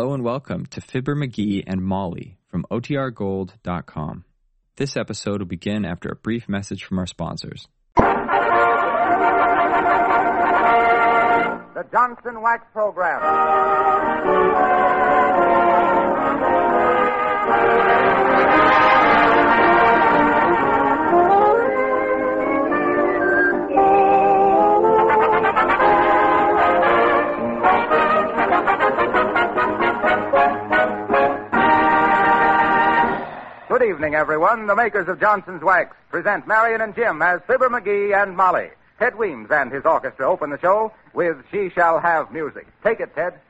Hello and welcome to Fibber McGee and Molly from OTRGold.com. This episode will begin after a brief message from our sponsors. The Johnson Wax Program. Good evening, everyone. The makers of Johnson's Wax present Marion and Jim as Fibber McGee and Molly. Ted Weems and his orchestra open the show with She Shall Have Music. Take it, Ted.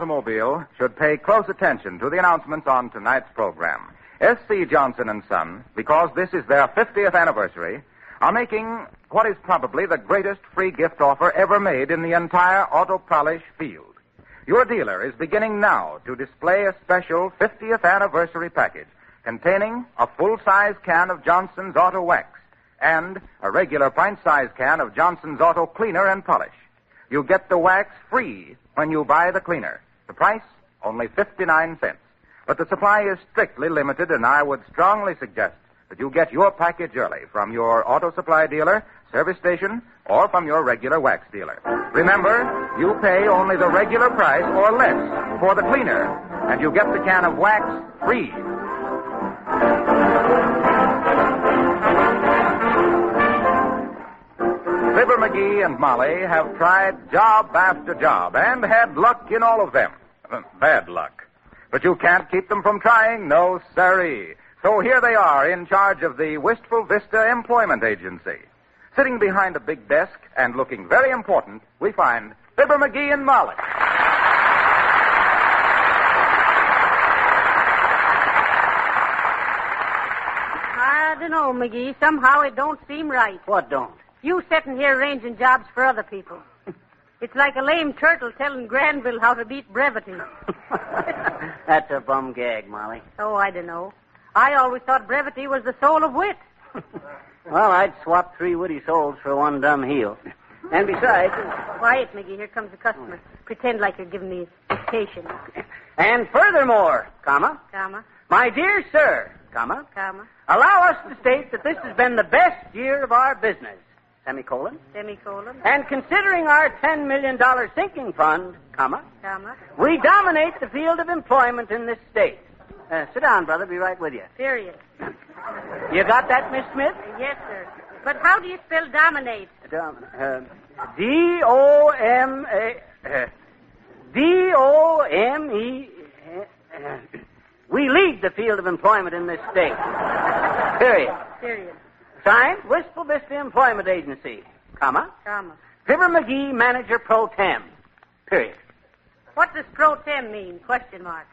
Automobile should pay close attention to the announcements on tonight's program. S.C. Johnson and Son, because this is their 50th anniversary, are making what is probably the greatest free gift offer ever made in the entire auto polish field. Your dealer is beginning now to display a special 50th anniversary package containing a full-size can of Johnson's Auto Wax and a regular pint-sized can of Johnson's Auto Cleaner and Polish. You get the wax free when you buy the cleaner. The price, only 59 cents. But the supply is strictly limited, and I would strongly suggest that you get your package early from your auto supply dealer, service station, or from your regular wax dealer. Remember, you pay only the regular price or less for the cleaner, and you get the can of wax free. Fibber McGee and Molly have tried job after job and had luck in all of them. Bad luck. But you can't keep them from trying, no siree. So here they are in charge of the Wistful Vista Employment Agency. Sitting behind a big desk and looking very important, we find Fibber McGee and Molly. I don't know, McGee. Somehow it don't seem right. What don't? You sitting here arranging jobs for other people. It's like a lame turtle telling Granville how to beat brevity. That's a bum gag, Molly. Oh, I don't know. I always thought brevity was the soul of wit. Well, I'd swap three witty souls for one dumb heel. And besides, Quiet, McGee. Here comes the customer. Pretend like you're giving me a dictation. and furthermore, comma, Comma, my dear sir, comma, comma, allow us to state that this has been the best year of our business, semicolon, semicolon, and considering our $10 million sinking fund, comma, comma, we dominate the field of employment in this state. Uh, sit down, brother. Be right with you. period. You got that, Miss Smith? Yes, sir. But how do you spell dominate? Dom- uh, D O M A uh, D O M E. uh, We lead the field of employment in this state. Period. Period. Signed, Wistful Vista Employment Agency, comma, Comma. Fibber McGee, Manager Pro Tem. Period. What does pro tem mean? Question mark.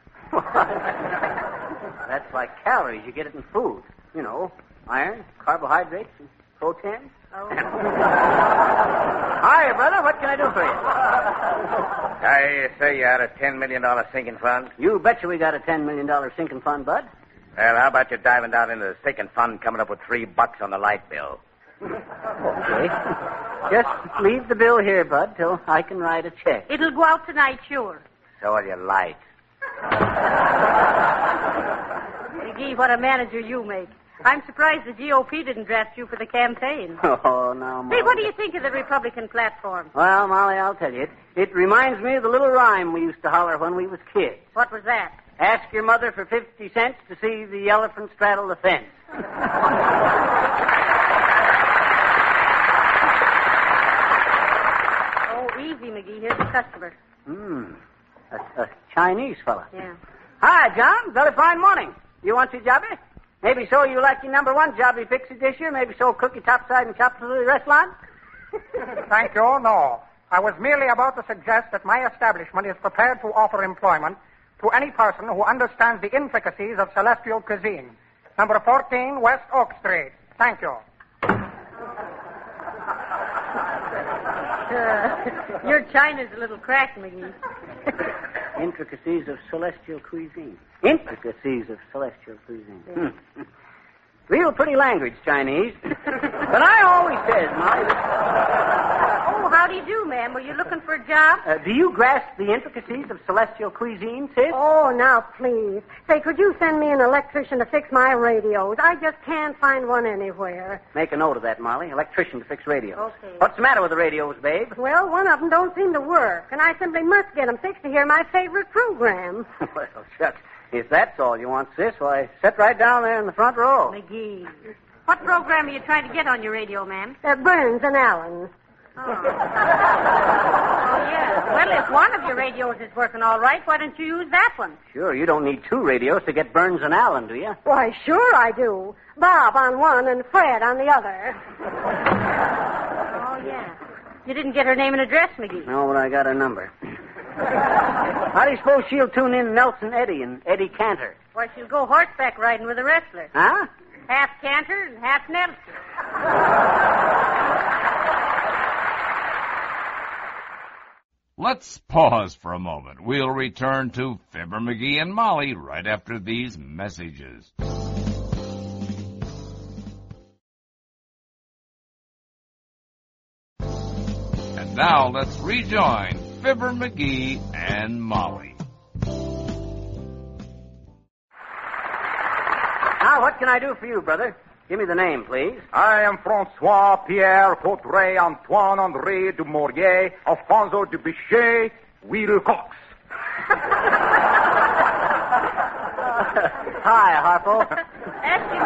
That's like calories. You get it in food. You know, iron, carbohydrates, and protein. Oh. Hiya, brother. What can I do for you? I say you had a $10 million sinking fund. You betcha we got a $10 million sinking fund, Bud. Well, how about you diving down into the sinking fund, coming up with three bucks on the light bill? Okay. Just leave the bill here, Bud, till I can write a check. It'll go out tonight, sure. So will your light. McGee, what a manager you make. I'm surprised the GOP didn't draft you for the campaign. Oh, no, Molly. Hey, what do you think of the Republican platform? Well, Molly, I'll tell you. It, it reminds me of the little rhyme we used to holler when we was kids. What was that? Ask your mother for 50 cents to see the elephant straddle the fence. Oh, easy, McGee. Here's the customer. Hmm. A, a Chinese fella. Yeah. Hi, John. Very fine morning. You want your jobby? Maybe so you like your number one jobby fix it this year. Maybe so cook your topside and chop to the restaurant. Thank you, no. I was merely about to suggest that my establishment is prepared to offer employment to any person who understands the intricacies of celestial cuisine. Number 14, West Oak Street. Thank you. Uh, your China's a little cracked, McGee. Intricacies of celestial cuisine. Intricacies of celestial cuisine. Hmm. Real pretty language, Chinese. but I always says, Molly, Oh, how do you do, ma'am? Were you looking for a job? uh, do you grasp the intricacies of celestial cuisine, sis? Oh, now please. Say, could you send me an electrician to fix my radios? I just can't find one anywhere. Make a note of that, Molly. Electrician to fix radios. Okay. What's the matter with the radios, babe? Well, one of them don't seem to work, and I simply must get them fixed to hear my favorite program. well, shucks. If that's all you want, sis, why, sit right down there in the front row. McGee. What program are you trying to get on your radio, ma'am? Uh, Burns and Allen. Oh. oh, yeah. Well, if one of your radios is working all right, why don't you use that one? Sure, you don't need two radios to get Burns and Allen, do you? Why, sure I do. Bob on one and Fred on the other. Oh, yeah. You didn't get her name and address, McGee. No, but I got her number. How do you suppose she'll tune in Nelson Eddy and Eddie Cantor? Why, she'll go horseback riding with a wrestler. Huh? Half Cantor and half Nelson. Let's pause for a moment. We'll return to Fibber McGee and Molly right after these messages. And now let's rejoin Fibber McGee and Molly. Now, what can I do for you, brother? Give me the name, please. I am Francois Pierre Coudray Antoine André de Maurier Alfonso de Bichet Wilcox. Hi, Harpo. Ask him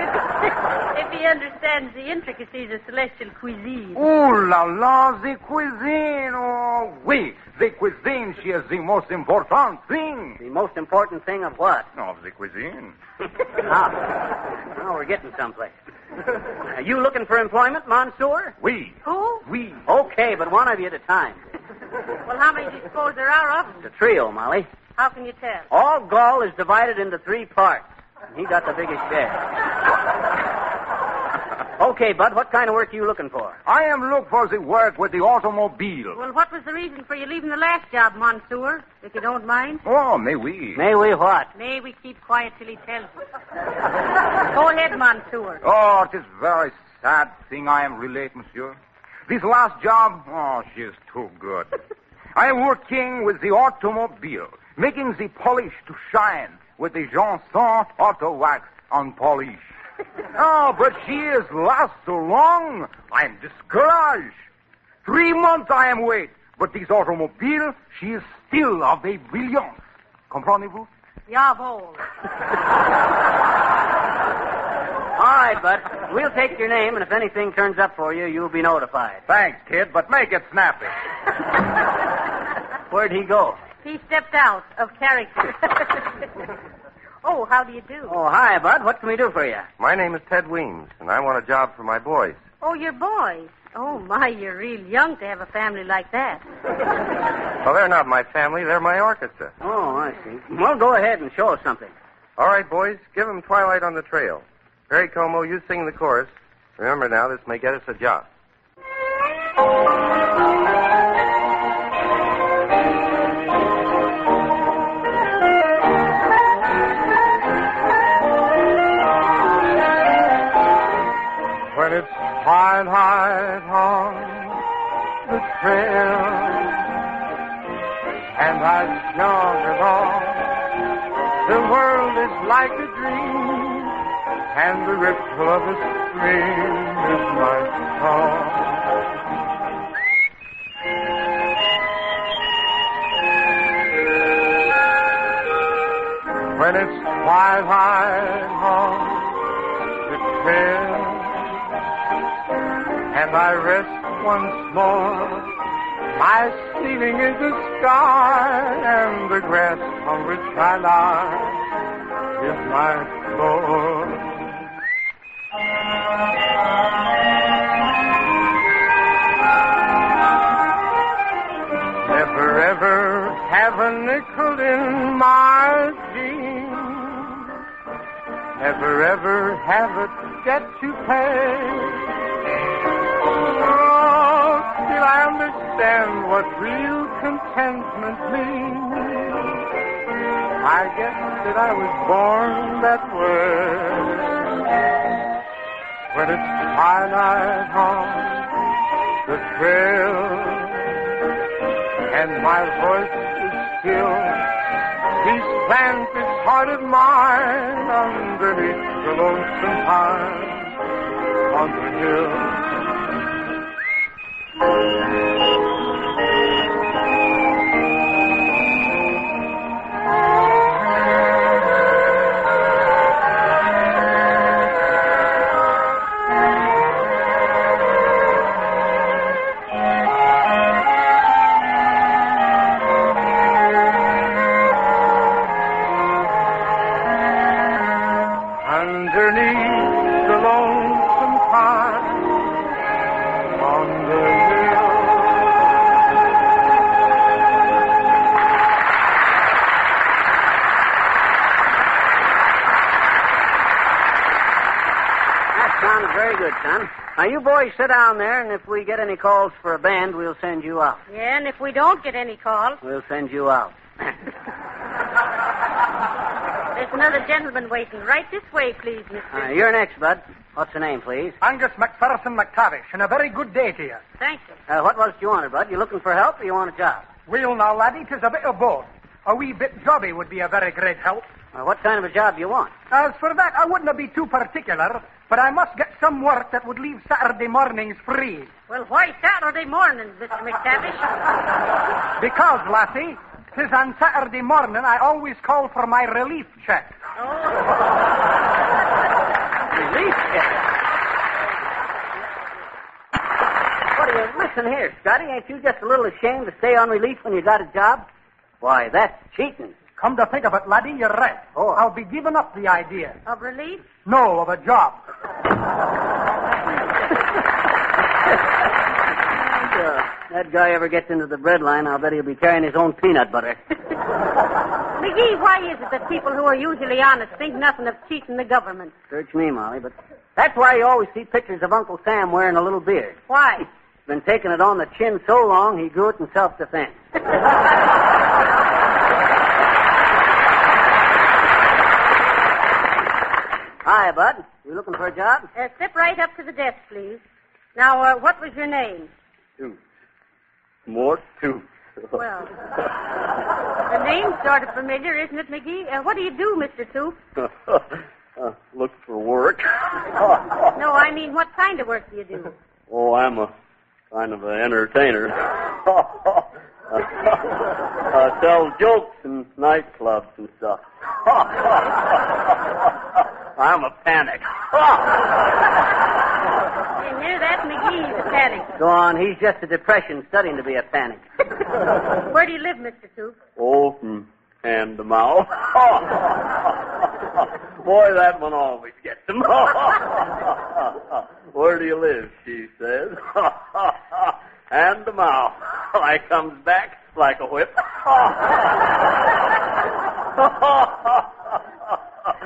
if, if he understands the intricacies of celestial cuisine. Ooh la la, the cuisine. Oh, oui, the cuisine, she is the most important thing. The most important thing of what? Of the cuisine. now, ah, now we're getting someplace. Are you looking for employment, Monsieur? Oui, Who? oui. Okay, but one of you at a time. Well, how many do you suppose there are of them? It's a trio, Molly. How can you tell? All Gaul is divided into three parts. and He got the biggest share. Okay, Bud, what kind of work are you looking for? I am look for the work with the automobile. Well, what was the reason for you leaving the last job, Monsieur, if you don't mind? Oh, may we? May we what? May we keep quiet till he tells us. Go ahead, Monsieur. Oh, it is very sad thing I am relate, monsieur. This last job, oh, she is too good. I am working with the automobile, making the polish to shine with the Janson auto wax on polish. Oh, but she is last so long, I am discouraged. Three months I am wait, but this automobile, she is still of a brilliance. Comprenez-vous? Jawohl. All right, Bud. We'll take your name, and if anything turns up for you, you'll be notified. Thanks, kid, but make it snappy. Where'd he go? He stepped out of character. How do you do? Oh, hi, Bud. What can we do for you? My name is Ted Weems, and I want a job for my boys. Oh, your boys. Oh, my, you're real young to have a family like that. Well, they're not my family, they're my orchestra. Oh, I see. Well, go ahead and show us something. All right, boys, give them Twilight on the Trail. Perry Como, you sing the chorus. Remember now, this may get us a job. It's twilight on the trail and I jog along. The world is like a dream and the ripple of the stream is my song. When it's twilight I rest once more. My ceiling is the sky, and the grass on which I lie is my floor. I guess that I was born that way. When it's twilight on the trail and my voice is still, these plans this heart of mine underneath the lonesome pine on the hill. You boys sit down there, and if we get any calls for a band, we'll send you out. Yeah, and if we don't get any calls, We'll send you out. there's another gentleman waiting. Right this way, please, mister. Uh, you're next, Bud. What's the name, please? Angus McPherson McTavish, and a very good day to you. Thank you. Uh, what was it you wanted, Bud? You looking for help or you want a job? Well, now, laddie, 'tis a bit of both. A wee bit jobby would be a very great help. Uh, what kind of a job do you want? As for that, I wouldn't be too particular, but I must get some work that would leave Saturday mornings free. Well, why Saturday mornings, Mr. McTavish? Because, lassie, 'tis on Saturday morning I always call for my relief check. Oh. Relief check. What do you listen here, Scotty? Ain't you just a little ashamed to stay on relief when you got a job? Why, that's cheating. Come to think of it, laddie, you're right. Oh. I'll be giving up the idea. Of relief? No, of a job. That guy ever gets into the bread line, I'll bet he'll be carrying his own peanut butter. McGee, why is it that people who are usually honest think nothing of cheating the government? Search me, Molly, but that's why you always see pictures of Uncle Sam wearing a little beard. Why? He's Been taking it on the chin so long he grew it in self-defense. Hi, Bud. You looking for a job? Uh, step right up to the desk, please. Now, uh, what was your name? Tooth. More tooth. Well, the name's sort of familiar, isn't it, McGee? Uh, what do you do, Mr. Toop? uh, look for work. No, I mean, what kind of work do you do? oh, I'm a kind of an entertainer. uh, tell jokes in nightclubs and stuff. I'm a panic. You knew that, McGee? He's a panic. Go on. He's just a depression studying to be a panic. Where do you live, Mr. Toop? Oh, from hand to mouth. Boy, that one always gets him. Where do you live? She says. hand to mouth. I comes back like a whip.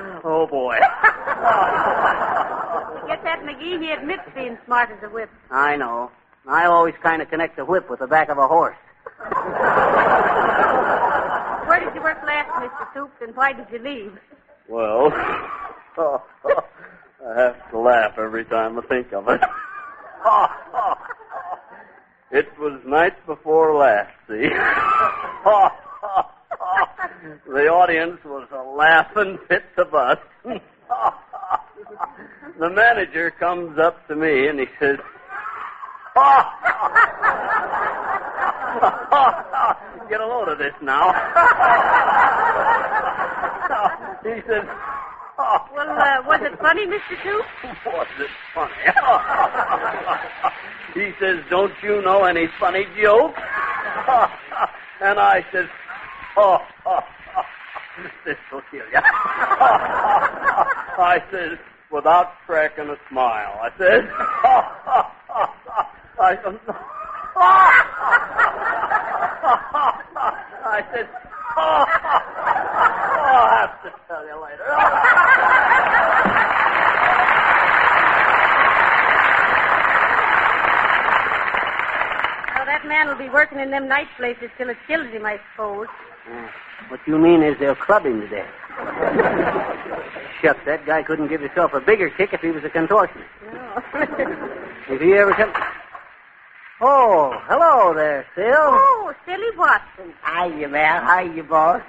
oh boy. Get that, McGee? He admits being smart as a whip. I know. I always kind of connect the whip with the back of a horse. Where did you work last, Mr. Toop, and why did you leave? Well, I have to laugh every time I think of it. it was night before last, see? The audience was a laughing fit to bust. the manager comes up to me and he says, Get a load of this now. he says, Well, uh, was it funny, Mr. Toop? Was it funny? he says, Don't you know any funny jokes? and I says, Oh, this will kill you. I said, without cracking a smile. I said, I said, I said, I'll have to tell you later. that man will be working in them night places till it kills him, I suppose. Yeah. What you mean is they'll club him to death. Shucks, that guy couldn't give himself a bigger kick if he was a contortionist. No. If he ever come... Oh, hello there, Phil. oh, Silly Watson. Hiya, man. Hiya, boss.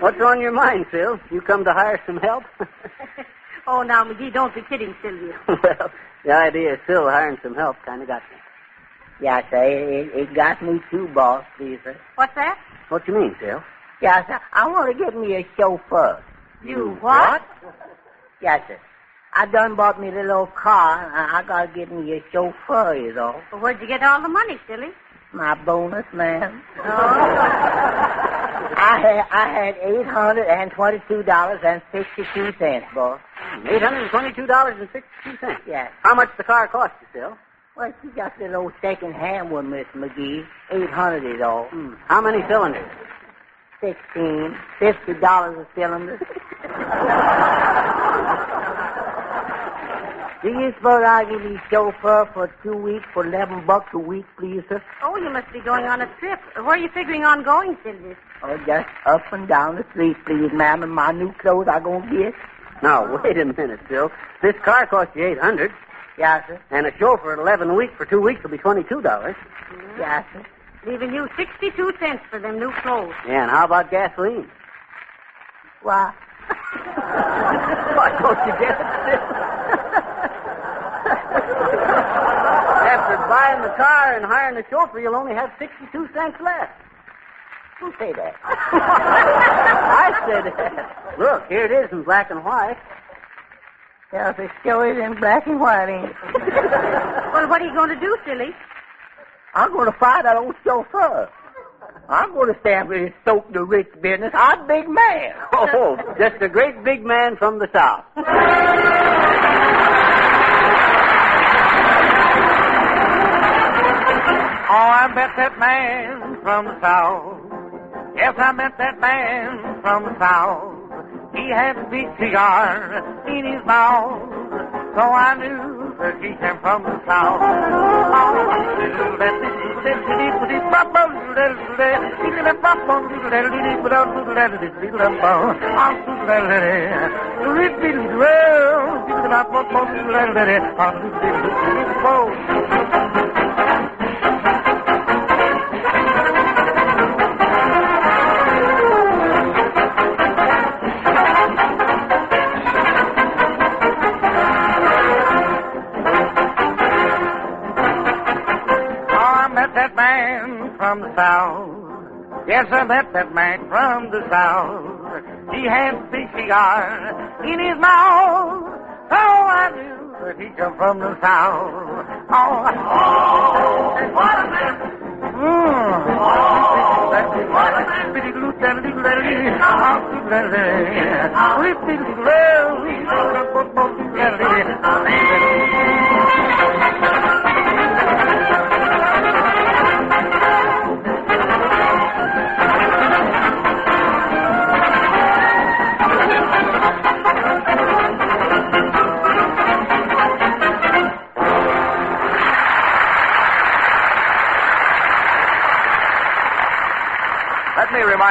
What's on your mind, Phil? You come to hire some help? Oh, now, McGee, don't be kidding, Silly. well, the idea of Phil hiring some help kind of got me. Yes, sir. It, it got me too, boss, please, sir. What's that? What you mean, Phil? Yes, sir. I want to get me a chauffeur. You what? Yes, sir. I done bought me a little old car. and I, I got to get me a chauffeur, is all. Well, where'd you get all the money, Silly? My bonus, man. Oh. I had I had eight hundred and twenty-two dollars and sixty-two cents, boss. Eight hundred and twenty-two dollars and sixty-two cents. Yes. How much the car cost you, Phil? Well, she got this old second-hand one, Miss McGee. Eight hundred is all. Hmm. How many cylinders? Sixteen. Fifty dollars a cylinder. Do you suppose I'll give you chauffeur for two weeks for eleven bucks a week, please, sir? Oh, you must be going on a trip. Where are you figuring on going, Silly? Oh, just up and down the street, please, ma'am, and my new clothes I gonna get. Now, wait a minute, Phil. This car cost you eight hundred, Yes, sir. and a chauffeur at eleven a week for two weeks will be twenty-two dollars. Yes, sir. Leaving you 62 cents for them new clothes. Yeah, and how about gasoline? Why? Why don't you get it, After buying the car and hiring the chauffeur, you'll only have 62 cents left. Who say that? I said that. Look, here it is in black and white. Yes, they show it in black and white, ain't it? Well, what are you going to do, Silly? I'm going to fire that old chauffeur. I'm going to stand for this soak the rich business. I'm a big man. Oh, just a great big man from the South. Oh, I met that man from the south. Yes, I met that man from the south. He had a big cigar in his mouth, so I knew that he came from the south. Yes, I met that man from the south. He had a big cigar in his mouth. So I knew that he come from the south. Oh, oh what a man! Let me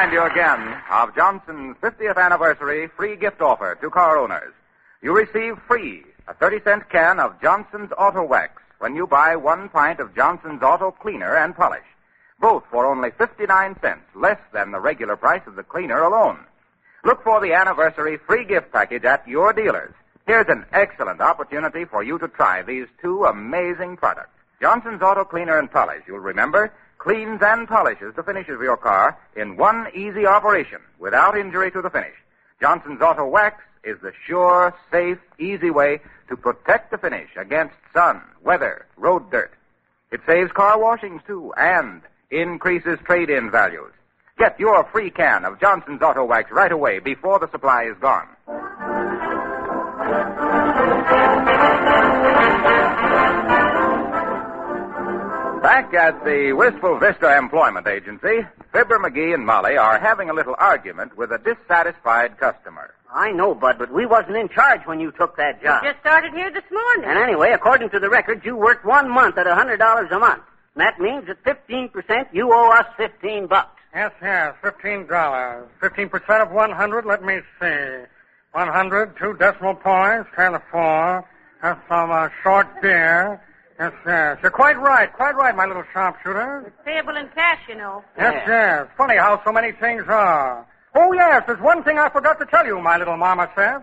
remind you again of Johnson's 50th anniversary free gift offer to car owners. You receive free a 30 cent can of Johnson's Auto Wax when you buy one pint of Johnson's Auto Cleaner and Polish. Both for only 59 cents, less than the regular price of the cleaner alone. Look for the anniversary free gift package at your dealers. Here's an excellent opportunity for you to try these two amazing products. Johnson's Auto Cleaner and Polish, you'll remember, cleans and polishes the finishes of your car in one easy operation without injury to the finish. Johnson's Auto Wax is the sure, safe, easy way to protect the finish against sun, weather, road dirt. It saves car washings too and increases trade-in values. Get your free can of Johnson's Auto Wax right away before the supply is gone. Back at the Wistful Vista Employment Agency, Fibber McGee and Molly are having a little argument with a dissatisfied customer. I know, Bud, but we wasn't in charge when you took that job. Just started here this morning. And anyway, according to the records, you worked one month at a hundred dollars a month. And that means at 15% you owe us 15 bucks. Yes, yes, fifteen dollars. Fifteen percent of one hundred. Let me see. One hundred, two decimal points, ten to four. That's some uh, short beer. Yes, yes. You're quite right, quite right, my little sharpshooter. It's payable in cash, you know. Yes, yes. Funny how so many things are. Oh, yes, there's one thing I forgot to tell you, my little mama says.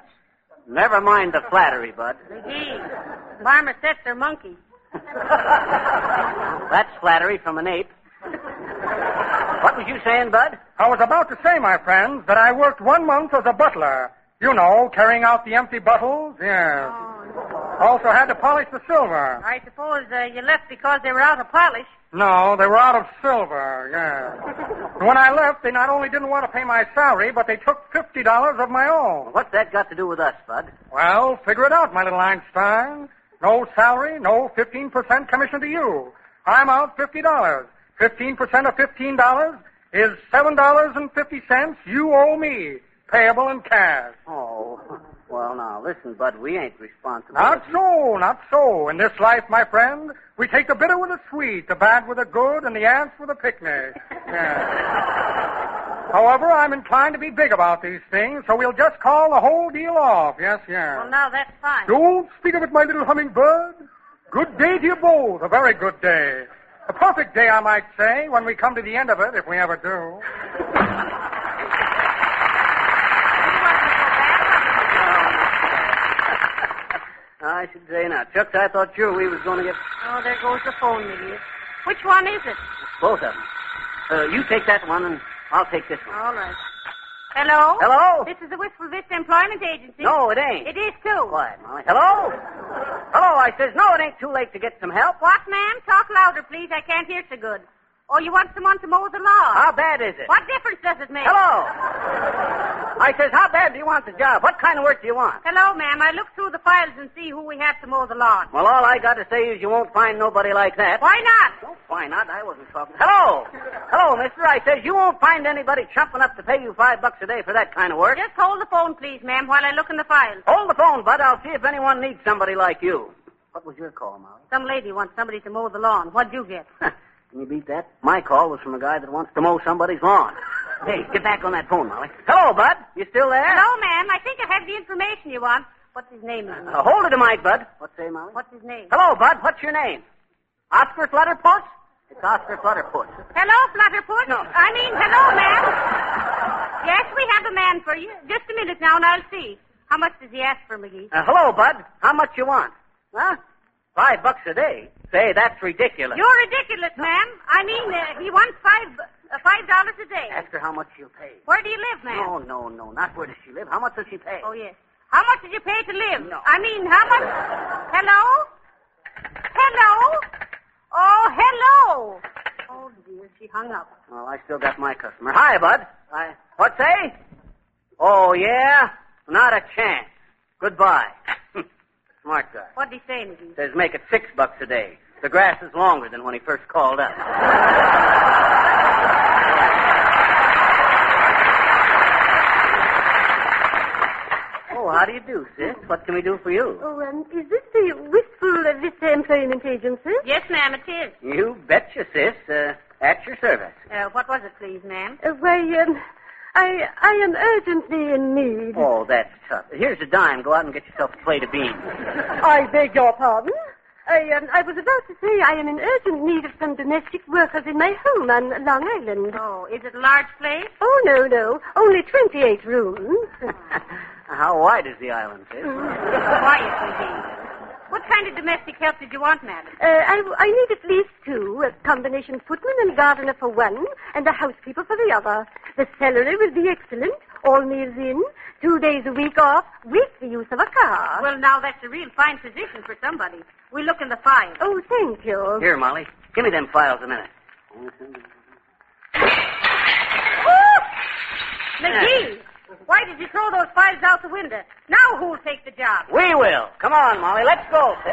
Never mind the flattery, Bud. McGee, marmosets are monkeys. That's flattery from an ape. What was you saying, Bud? I was about to say, my friends, that I worked one month as a butler. You know, carrying out the empty bottles. Yes. Oh. Also had to polish the silver. I suppose uh, you left because they were out of polish. No, they were out of silver, yeah. And when I left, they not only didn't want to pay my salary, but they took fifty dollars of my own. What's that got to do with us, Bud? Well, figure it out, my little Einstein. No salary, no fifteen percent commission to you. I'm out fifty dollars. Fifteen percent of fifteen dollars is seven dollars and fifty cents you owe me, payable in cash. Oh, well, now, listen, Bud, we ain't responsible. Not so, not so. In this life, my friend, we take the bitter with the sweet, the bad with the good, and the ants with the picnic. Yeah. However, I'm inclined to be big about these things, so we'll just call the whole deal off. Yes, yes. Well, now that's fine. Don't speak of it, my little hummingbird. Good day to you both. A very good day. A perfect day, I might say, when we come to the end of it, if we ever do. I should say not. Chuck, I thought sure we was going to get Oh, there goes the phone, McGee. Which one is it? both of them. Uh, you take that one, and I'll take this one. All right. Hello? Hello? This is the Wistful Vista Employment Agency. No, it ain't. It is, too. Quiet, Molly. Hello? Hello, I says, no, it ain't too late to get some help. What, ma'am? Talk louder, please. I can't hear so good. Oh, you want someone to mow the lawn? How bad is it? What difference does it make? Hello? I says, how bad do you want the job? What kind of work do you want? Hello, ma'am. I look through the files and see who we have to mow the lawn. Well, all I got to say is you won't find nobody like that. Why not? Oh, why not? I wasn't talking. Hello? Hello, mister. I says you won't find anybody chumping up to pay you five bucks a day for that kind of work. Just hold the phone, please, ma'am, while I look in the files. Hold the phone, Bud. I'll see if anyone needs somebody like you. What was your call, Molly? Some lady wants somebody to mow the lawn. What'd you get? Can you beat that? My call was from a guy that wants to mow somebody's lawn. Hey, get back on that phone, Molly. Hello, Bud. You still there? Hello, ma'am. I think I have the information you want. What's his name? ma'am? Uh, hold it a mic, Bud. What's say, Molly? What's his name? Hello, Bud. What's your name? Oscar Flutterpuss? It's Oscar Flutterpuss. Hello, Flutterfoot. No. I mean, hello, ma'am. yes, we have a man for you. Just a minute now, and I'll see. How much does he ask for, McGee? Uh, hello, Bud. How much you want? Huh? Five bucks a day? Say, that's ridiculous. You're ridiculous, ma'am. I mean, uh, he wants five uh, five dollars a day. Ask her how much she'll pay. Where do you live, ma'am? No, no, no. Not where does she live. How much does she pay? Oh, yes. How much did you pay to live? No. I mean, how much? Hello? Hello? Oh, hello. Oh, dear, she hung up. Well, I still got my customer. Hi, Bud. I... What say? Oh, yeah? Not a chance. Goodbye. Smart guy. What'd he say, McGee? Says make it six bucks a day. The grass is longer than when he first called up. oh, how do you do, sis? What can we do for you? Oh, um, is this the Wistful Vista Employment Agency? Yes, ma'am, it is. You betcha, sis. Uh, at your service. Uh, what was it, please, ma'am? Uh, why, um, I, I am urgently in need. Oh, that's tough. Here's a dime. Go out and get yourself a plate of beans. I beg your pardon. I, um, I was about to say I am in urgent need of some domestic workers in my home on Long Island. Oh, is it a large place? Oh, no, no. Only 28 rooms. How wide is the island, sis? Quiet, McGee. What kind of domestic help did you want, madam? Uh, I, I need at least two, a combination footman and gardener for one, and a housekeeper for the other. The salary will be excellent, all meals in, two days a week off, with the use of a car. Well, now, that's a real fine position for somebody. We look in the files. Oh, thank you. Here, Molly. Give me them files a minute. McGee, why did you throw those files out the window? Now who'll take the job? We will. Come on, Molly. Let's go,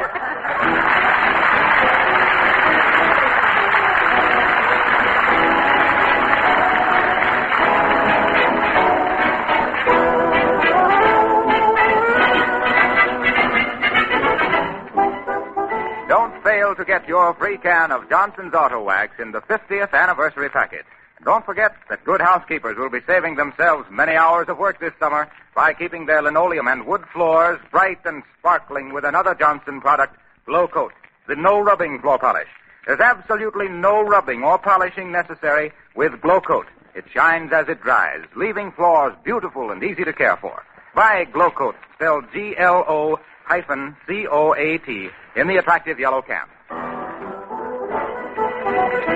to get your free can of Johnson's Auto Wax in the 50th anniversary package. And don't forget that good housekeepers will be saving themselves many hours of work this summer by keeping their linoleum and wood floors bright and sparkling with another Johnson product, Glo-Coat, the no rubbing floor polish. There's absolutely no rubbing or polishing necessary with Glo-Coat. It shines as it dries, leaving floors beautiful and easy to care for. Buy Glo-Coat, spelled G-L-O hyphen C-O-A-T, in the attractive yellow can.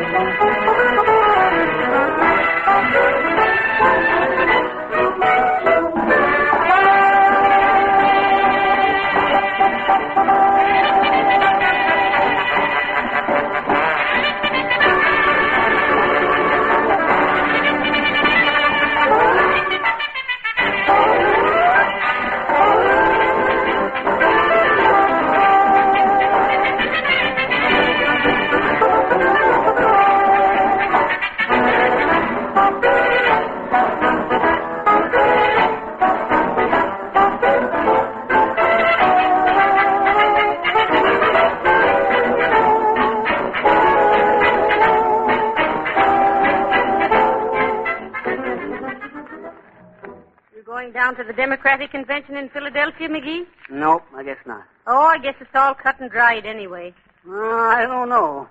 You going down to the Democratic Convention in Philadelphia, McGee? Nope, I guess not. Oh, I guess it's all cut and dried anyway. Uh, I don't know.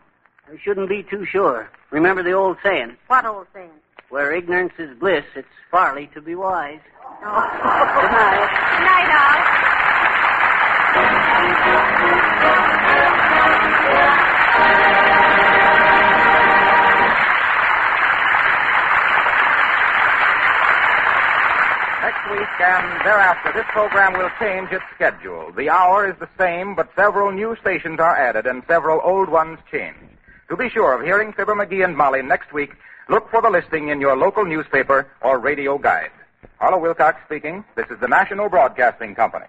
I shouldn't be too sure. Remember the old saying, What old saying? where ignorance is bliss, it's farly to be wise. Oh. Good night. Good night, Al. Next week and thereafter, this program will change its schedule. The hour is the same, but several new stations are added and several old ones changed. To be sure of hearing Fibber McGee and Molly next week, look for the listing in your local newspaper or radio guide. Harlow Wilcox speaking. This is the National Broadcasting Company.